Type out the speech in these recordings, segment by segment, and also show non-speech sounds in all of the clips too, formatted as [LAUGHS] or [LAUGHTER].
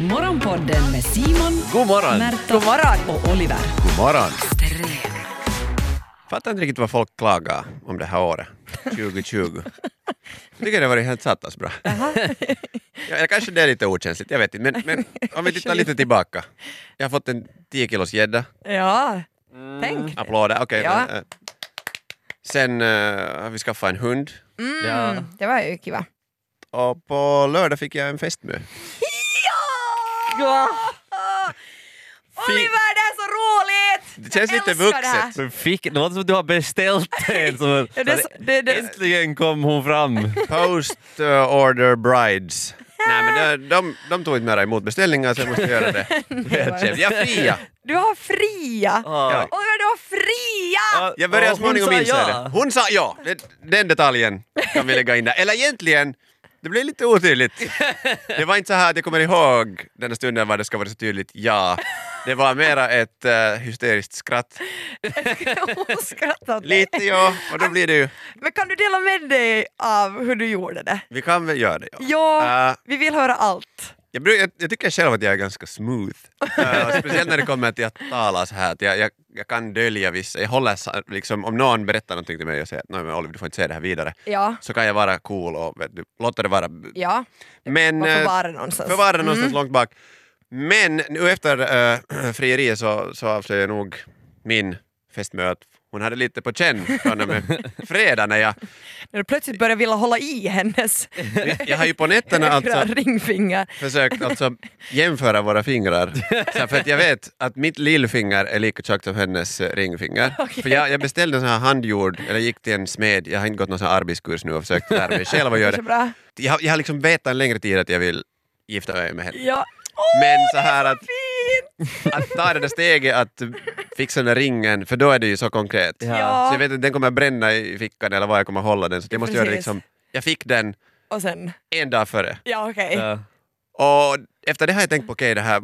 Morgonpodden med Simon, God morgon! Märta God morgon. och Oliver. God morgon! Fattar inte riktigt vad folk klagar om det här året, 2020. Jag tycker det har varit helt satans bra. ja, kanske det är lite okänsligt, jag vet inte. Men, men om vi tittar lite tillbaka. Jag har fått en 10 kilos gädda. Ja, tänk. Applåder, okej. Ja. men, eh, Sen eh, har vi skaffat en hund Mm, Det var ju kiva. och på lördag fick jag en fästmö. Oliver, det är så roligt! Det känns Jag lite det vuxet. Men fick, det låter som att du har beställt en. Som, Ja, det det- det- Äntligen kom hon fram. Post uh, order brides. Nej men de, de, de tog inte mera emot beställningar så jag måste göra det [LAUGHS] själv. Jag fria. Du har fria! Ja. Oliver, du har fria! Jag börjar Ja, småningom hon sa inse ja. det. Hon sa ja. Det- Den detaljen kan vi lägga in där. Eller egentligen, det blev lite otydligt. Det var inte så här att jag kommer ihåg den stunden var det ska vara så tydligt ja. Det var mera ett uh, hysteriskt skratt. Hon dig. Lite ja, och då blir det ju... Men kan du dela med dig av hur du gjorde det? Vi kan väl göra det ja. Ja, Eh, vi vill höra allt. Jag, bruk, jag, jag tycker själv att jag är ganska smooth. [LAUGHS] Uh, speciellt när det kommer till att tala så här. Att jag, jag, jag kan dölja vissa, jag håller liksom, om någon berättar någonting till mig och säger att "Nej, men Oliver du får inte säga det här vidare. Ja, Så kan jag vara cool och vet du, låta det vara. ja. Men Varför eh, var det någonstans? förvara det någonstans långt bak. Men nu efter äh, [CLEARS THROAT] frieriet så, så avslöjade jag nog min fästmö att hon hade lite på känn från och med fredag när jag, När du plötsligt börjar vilja hålla i hennes jag har ju på nätterna [LAUGHS] alltså ringfinger. försökt alltså jämföra våra fingrar. Så för att jag vet att mitt lillfinger är lika tjockt som hennes eh, ringfinger. [LAUGHS] För jag, jag beställde en sån här handgjord, eller gick till en smed, jag har inte gått någon sån här arbetskurs nu och försökt lära mig själv att göra det. Jag, har- jag har liksom vetat en längre tid att jag vill gifta mig med henne. Ja. Men så här att! [LAUGHS] att ta det där steget att fixa den där ringen, för då är det ju så konkret. Ja. Så jag vet att den kommer bränna i fickan eller var jag kommer hålla den, så jag måste göra det liksom, jag fick den Och sen, en dag före. ja okej. Ja. Och efter det har jag tänkt på, okej det här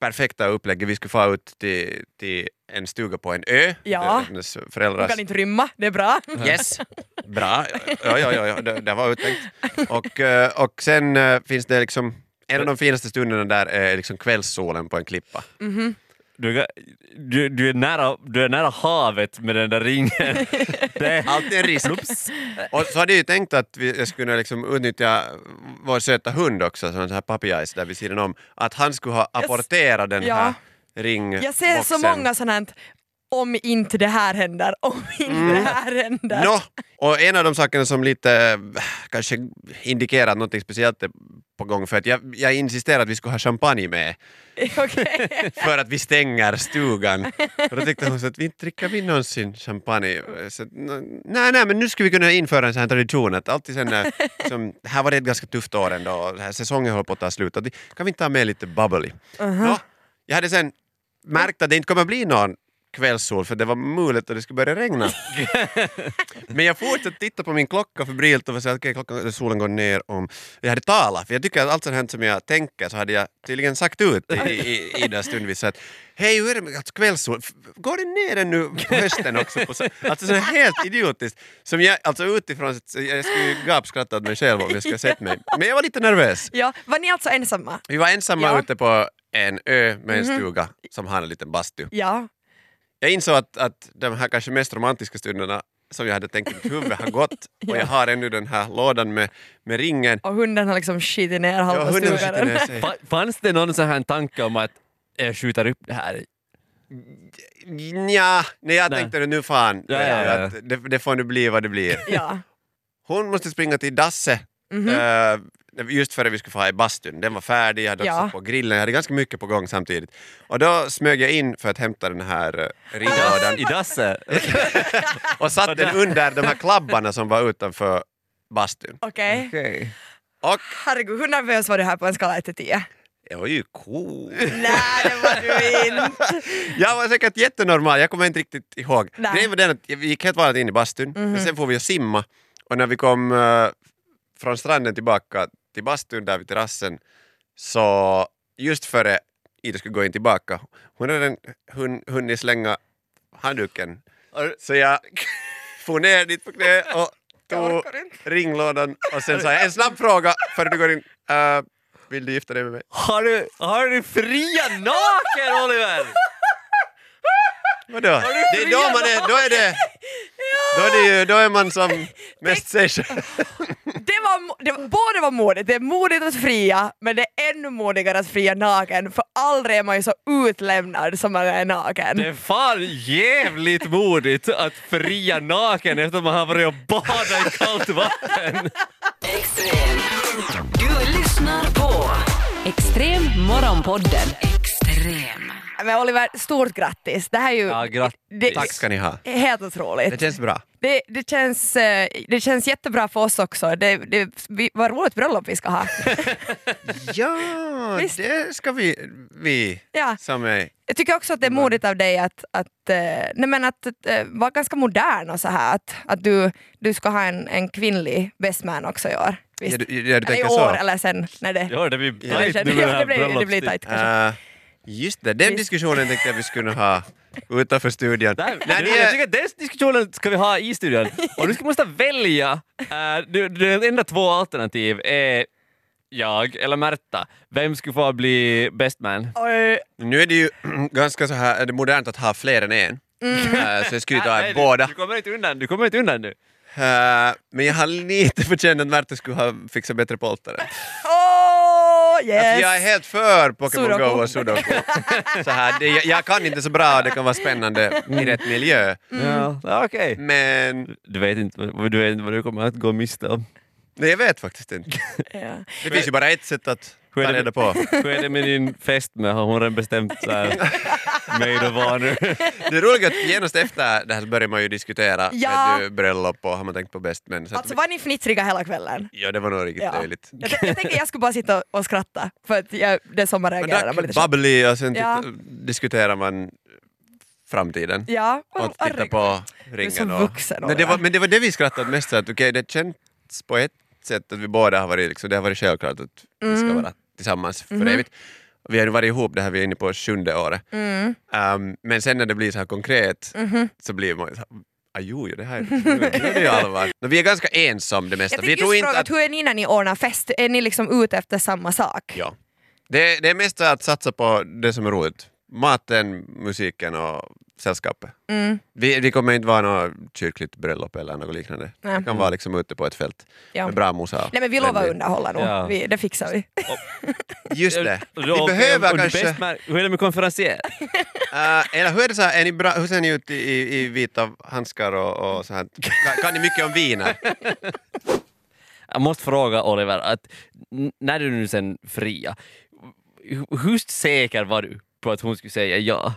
perfekta upplägget, vi skulle få ut till, till en stuga på en ö. Ja. Hennes föräldrars... kan inte rymma, det är bra. [LAUGHS] Yes, bra. Ja, ja, ja, ja. Det, det var uttänkt. Och, eh, och sen eh, finns det liksom, en av de finaste stunderna där är liksom kvällssolen på en klippa. Du, är- du, du, är nära, du är nära havet med den där ringen. [LAUGHS] Det, Alltid en risk. Och så hade jag ju tänkt att vi, jag skulle kunna liksom utnyttja vår söta hund också, sån här puppy eyes där vid sidan om, att han skulle ha apporterat den Ja. här ringboxen. Jag ser så många sådana här om inte det här händer, om inte Mm. det här händer. Nå, och en av de sakerna som lite äh, kanske indikerar att något speciellt är på gång för att jag, jag insisterade att vi skulle ha champagne med [LAUGHS] Okej. [LAUGHS] för att vi stänger stugan. Och då tyckte hon så att vi inte dricker vi någonsin champagne. Så, att, nej, nej, men nu skulle vi kunna införa en sån här tradition att alltid sen när, [LAUGHS] som, här var det ett ganska tufft år ändå och här säsongen håller på att ta slut. Det, kan vi inte ta med lite bubbly? Nå, jag hade sen märkt att det inte kommer bli någon kvällssol för det var mulet och det skulle börja regna. [LAUGHS] Men jag fortsatte titta på min klocka febrilt och att okej, klockan, solen går ner om... Jag hade talat, för jag tycker att allt sånt här som jag tänker så hade jag tydligen sagt ut i, i, i den stundvis att hej, hur är det med alltså, kvällssol? Går det ner ännu på hösten också? På, så, alltså så helt idiotiskt. Som jag, alltså utifrån, jag skulle ju gapskratta åt mig själv om jag skulle ha sett mig. Men jag var lite nervös. Ja, var ni alltså ensamma? Vi var ensamma Ja. ute på en ö med en stuga som har en liten bastu. Ja. Jag insåg att, att de här kanske mest romantiska stunderna som jag hade tänkt i mitt huvud har gått [LAUGHS] och jag har ännu den här lådan med, med ringen. Och hunden har liksom skitit ner Ja, halva hunden stugan. ner sig. Fanns det någon sån här tanke om att jag skjuter upp det här? Nja, nej jag Nej. tänkte nu fan, Ja, ja, ja. Att det, det får nu bli vad det blir. Ja. Hon måste springa till Dasse Mhm. eh, just före vi skulle få ha i bastun. Den var färdig, jag hade också Ja. på grillen, jag hade ganska mycket på gång samtidigt. Och då smög jag in för att hämta den här uh, ringlådan I dasset? [LAUGHS] och satte den under de här klabbarna som var utanför bastun. Okej. Okej. Och Herregud, hur nervös var du här på en skala 1 till 10? jag var ju cool. Nej, det var du inte. [LAUGHS] Jag var säkert jättenormal, jag kommer inte riktigt ihåg. Nej. Grejen var den att vi gick helt vanligt in i bastun, men sen får vi simma och när vi kom eh, från stranden tillbaka till bastun där vid terrassen så just före Ida skulle gå in tillbaka, hon hade en hun, hunnit slänga handduken. Så jag for ner dit på knä och [LAUGHS] tog ringlådan och sen sa jag en snabb fråga före du går in. Uh, Vill du gifta dig med mig? Har du, har du fria naken Oliver? Vadå? Det är då man är, då är det, då är det ju, då är man som [LAUGHS] mest sig själv. [LAUGHS] Det var, det var, både var modigt, det är modigt att fria men det är ännu modigare att fria naken för aldrig är man ju så utlämnad som man är naken. Det är fan jävligt modigt att fria naken efter att man har varit och badat i kallt vatten. Extrem. Du lyssnar på Extrem Morgonpodden. Extrem. Men Oliver, stort grattis! Det här är ju Ja, grattis. det, Tack ska ni ha. helt otroligt. Det känns bra. Det, det, känns, eh, det känns jättebra för oss också. Det, det, vi, vad roligt bröllop vi ska ha. [LAUGHS] Ja, Visst. det ska vi, vi Ja. som är... Jag tycker också att det är modigt av dig att, att, eh, nej men att eh, vara ganska modern och så här. Att, att du, du ska ha en, en kvinnlig bestman också i år. Visst? Ja, du, ja, du eller i år så? eller sen när det... Ja, det blir tajt det, nu med det här det, blir, det blir bröllopstid. tajt kanske. Uh, just det, den diskussionen tänkte jag vi skulle ha utanför studion. Där, Nej, du, jag tycker att den diskussionen ska vi ha i studion. Och du ska måste välja, uh, du, du, enda två alternativ är jag eller Märta. Vem skulle få bli best man? Oj, nu är det ju [CLEARS THROAT] ganska så här, är det modernt att ha fler än en. Eh, så jag skulle ta Nej, båda. Du, du kommer inte undan, du kommer inte undan nu. Eh, men jag har lite på känn att Märta skulle ha fixat bättre poltare. Yes! Alltså jag är helt för Pokémon. Go och Sudoku. så här, det, jag, jag kan inte så bra, det kan vara spännande i rätt miljö. Ja, ja, okej. Men Du vet inte vad du, vet inte vad du kommer att gå miste om. nej, jag vet faktiskt inte. [LAUGHS] Ja. Det finns ju bara ett sätt att Hur är ta det- reda på. [LAUGHS] Hur är det med din fästmö? Har hon redan bestämt så här, [LAUGHS] maid of honor? Det är roligt att genast efter det här så börjar man ju diskutera Ja. du, bröllop och har man tänkt på bäst men. Så Alltså var ni fnittriga hela kvällen? ja, det var nog riktigt Ja. löjligt. Jag, jag tänker jag skulle bara sitta och, och skratta för att jag, det är som man reagerar. man är lite där bubbly och sen Ja. diskuterar man framtiden. Ja, Och och, titta på är ringen. så och, vuxen, men, det var, men det var det vi skrattade mest så att okej, det känns på ett sätt att vi båda har varit, liksom, det har varit självklart att vi Mm. ska vara tillsammans för Mhm. evigt. Vi har ju varit ihop, det här vi är inne på sjunde året. Mm. Um, men sen när det blir så här konkret Mhm. så blir man ju så här, jo, det här [LAUGHS] nu, nu är det allvar. Men vi är ganska ens om det mesta. Jag tänkte just fråga, att... hur är ni när ni ordnar fest? Är ni liksom ute efter samma sak? ja. det, det är mest att satsa på det som är roligt. Maten, musiken och sällskapet. Mm. Vi, vi kommer inte vara något kyrkligt bröllop eller något liknande. Nej. Det kan vara liksom ute på ett fält Ja. med bra musa. Nej men vi lovar underhålla nog, Ja. vi, det fixar vi. [LAUGHS] Just det. Vi Och- behöver och du kanske... med- Hur är det med konferencier? Uh, [LAUGHS] eller hur är det så här, är ni bra, hur ser ni ut i, i, i vita handskar och, och så här? Kan, kan ni mycket om viner? [LAUGHS] Jag måste fråga Oliver, att när du nu sen fria, hu- hur säker var du på att hon skulle säga ja?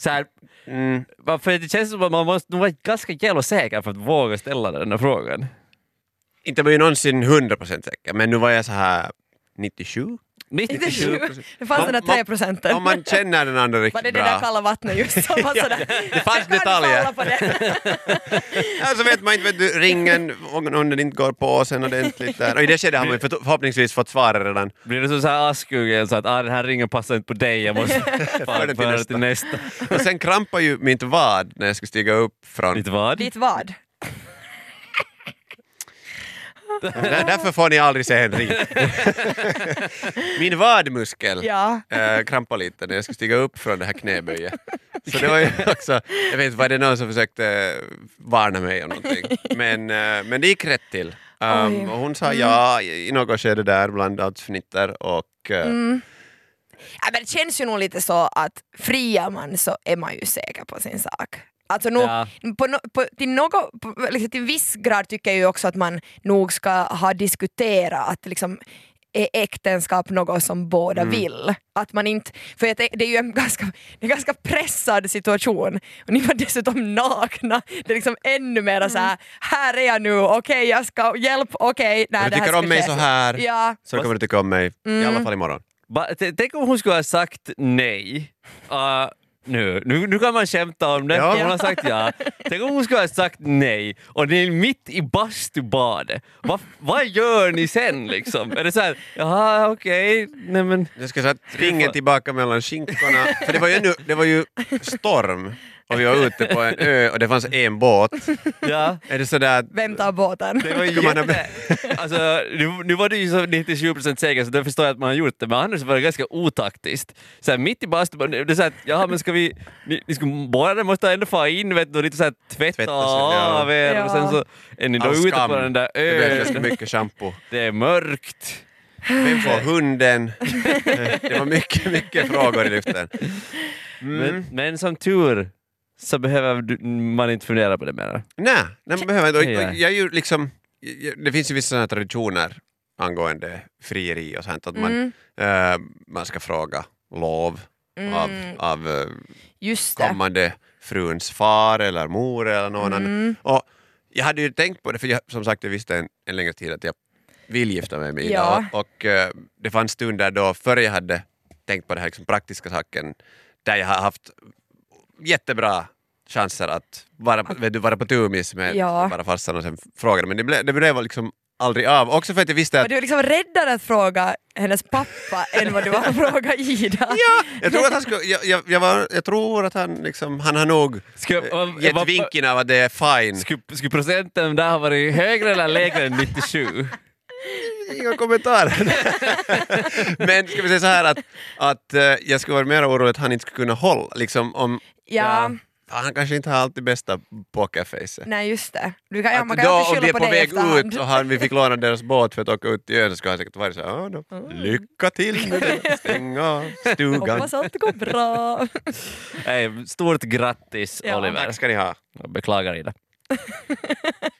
Så här, Mm. för det känns som att man måste vara ganska jävla säker för att våga ställa den här frågan. Inte var ju någonsin 100% säker, men nu var jag så här 97? 97 Det fanns den där Om- om- tre procenten. Om man känner den andra Var riktigt det det där bra. kalla vattnet just som var sådär? Det fanns detaljer. [LAUGHS] Ja, så vet man inte, vet du, ringen, om den inte går på sen ordentligt där. Och i det skedet har man förhoppningsvis fått svaret redan. Blir det så, så här Askungen så att ah, den här ringen passar inte på dig, jag måste [LAUGHS] För föra den till nästa. Och sen krampar ju mitt vad när jag skulle stiga upp från... Ditt vad? Ditt vad? Där, därför får ni aldrig se en ring. Min vadmuskel Ja. äh, krampade lite när jag skulle stiga upp från det här knäböjet. Så det var ju också, jag vet inte, var det någon som försökte varna mig om någonting? Men, äh, men det gick rätt till. Um, och hon sa ja i något skede där bland allt fnitter och äh, Mm. Ja, men det känns ju nog lite så att friar man så är man ju säker på sin sak. Alltså nog, Ja. på, på, till, något, på, liksom, till viss grad tycker jag ju också att man nog ska ha diskuterat att liksom, är äktenskap något som båda Mm. vill? Att man inte, för att det, är ju en ganska, en ganska pressad situation och ni var dessutom nakna. Det är liksom ännu mer så här, här är jag nu, okej jag ska, hjälp, okej. och du tycker om mig så här Ja, så kommer du tycka om mig, i alla fall imorgon. Ba, tänk om hon skulle ha sagt nej. Uh, nu, nu, nu kan man skämta om det, Ja. hon har sagt ja. Tänk om hon skulle ha sagt nej och ni är mitt i bastubadet. Vad, vad gör ni sen liksom? Är det så här, jaha okej, nej men... Jag ska säga att ringen tillbaka mellan skinkorna, för det var ju, ännu, det var ju storm och vi var ute på en ö och det fanns en båt. Ja. Är det sådär att Vem tar båten? Det var jätte... alltså, nu, nu var det ju så 97% säker så då förstår jag att man har gjort det, men annars var det ganska otaktiskt. Så här, mitt i bastun, det är så här, att, jaha men ska vi, ni, ni skulle, båda måste ändå få in vet du, och lite så här, tvätta, Tvätta ja. av er Ja. och sen så är ni då all ute skam. på den där Det blev ganska ön, mycket shampoo. det är mörkt. Vem får hunden? Det var mycket, mycket frågor i luften. Mm. Men, men som tur så behöver man inte fundera på det mer. Nej, nej man behöver inte. Och- Ja. och Jag är ju liksom, jag- det finns ju vissa sådana traditioner angående frieri och sånt, att man, Mm. eh, man ska fråga lov av, Mm. av eh, Just det. kommande fruns far eller mor eller någon annan. Mm. Och jag hade ju tänkt på det, för jag, som sagt jag visste en, en längre tid att jag vill gifta mig med Ida. Ja. Och, och eh, det fanns stunder då, före jag hade tänkt på den här liksom, praktiska saken, där jag har haft jättebra chanser att vara, vet du, vara på tumis med Ja. bara farsan och sen fråga. Men det blev, det blev liksom aldrig av. Också för att jag visste Var att du liksom räddare att fråga hennes pappa [LAUGHS] än vad du var att fråga Ida? [LAUGHS] Ja, jag tror att han skulle, jag, jag, jag, var, jag tror att han liksom, han har nog Ska, eh, gett vinken av att det är fine. Skulle, skulle procenten där ha varit högre eller lägre än 97? [LAUGHS] Inga kommentarer. [LAUGHS] Men ska vi säga så här att, att eh, jag skulle vara mer orolig att han inte skulle kunna hålla, liksom om, Ja, han kanske inte har alltid bästa pokerfacet. nej just det. Du kan, ja, Att man kan då om vi är på på i väg efterhand. ut och han, vi fick låna deras båt för att åka ut till ön så skulle han säkert varit så här, "Ja, då, lycka till det, stäng av stugan. Hoppas allt går bra. Nej, stort grattis Ja. Oliver. Tack ska ni ha. Jag beklagar Ida. [LAUGHS]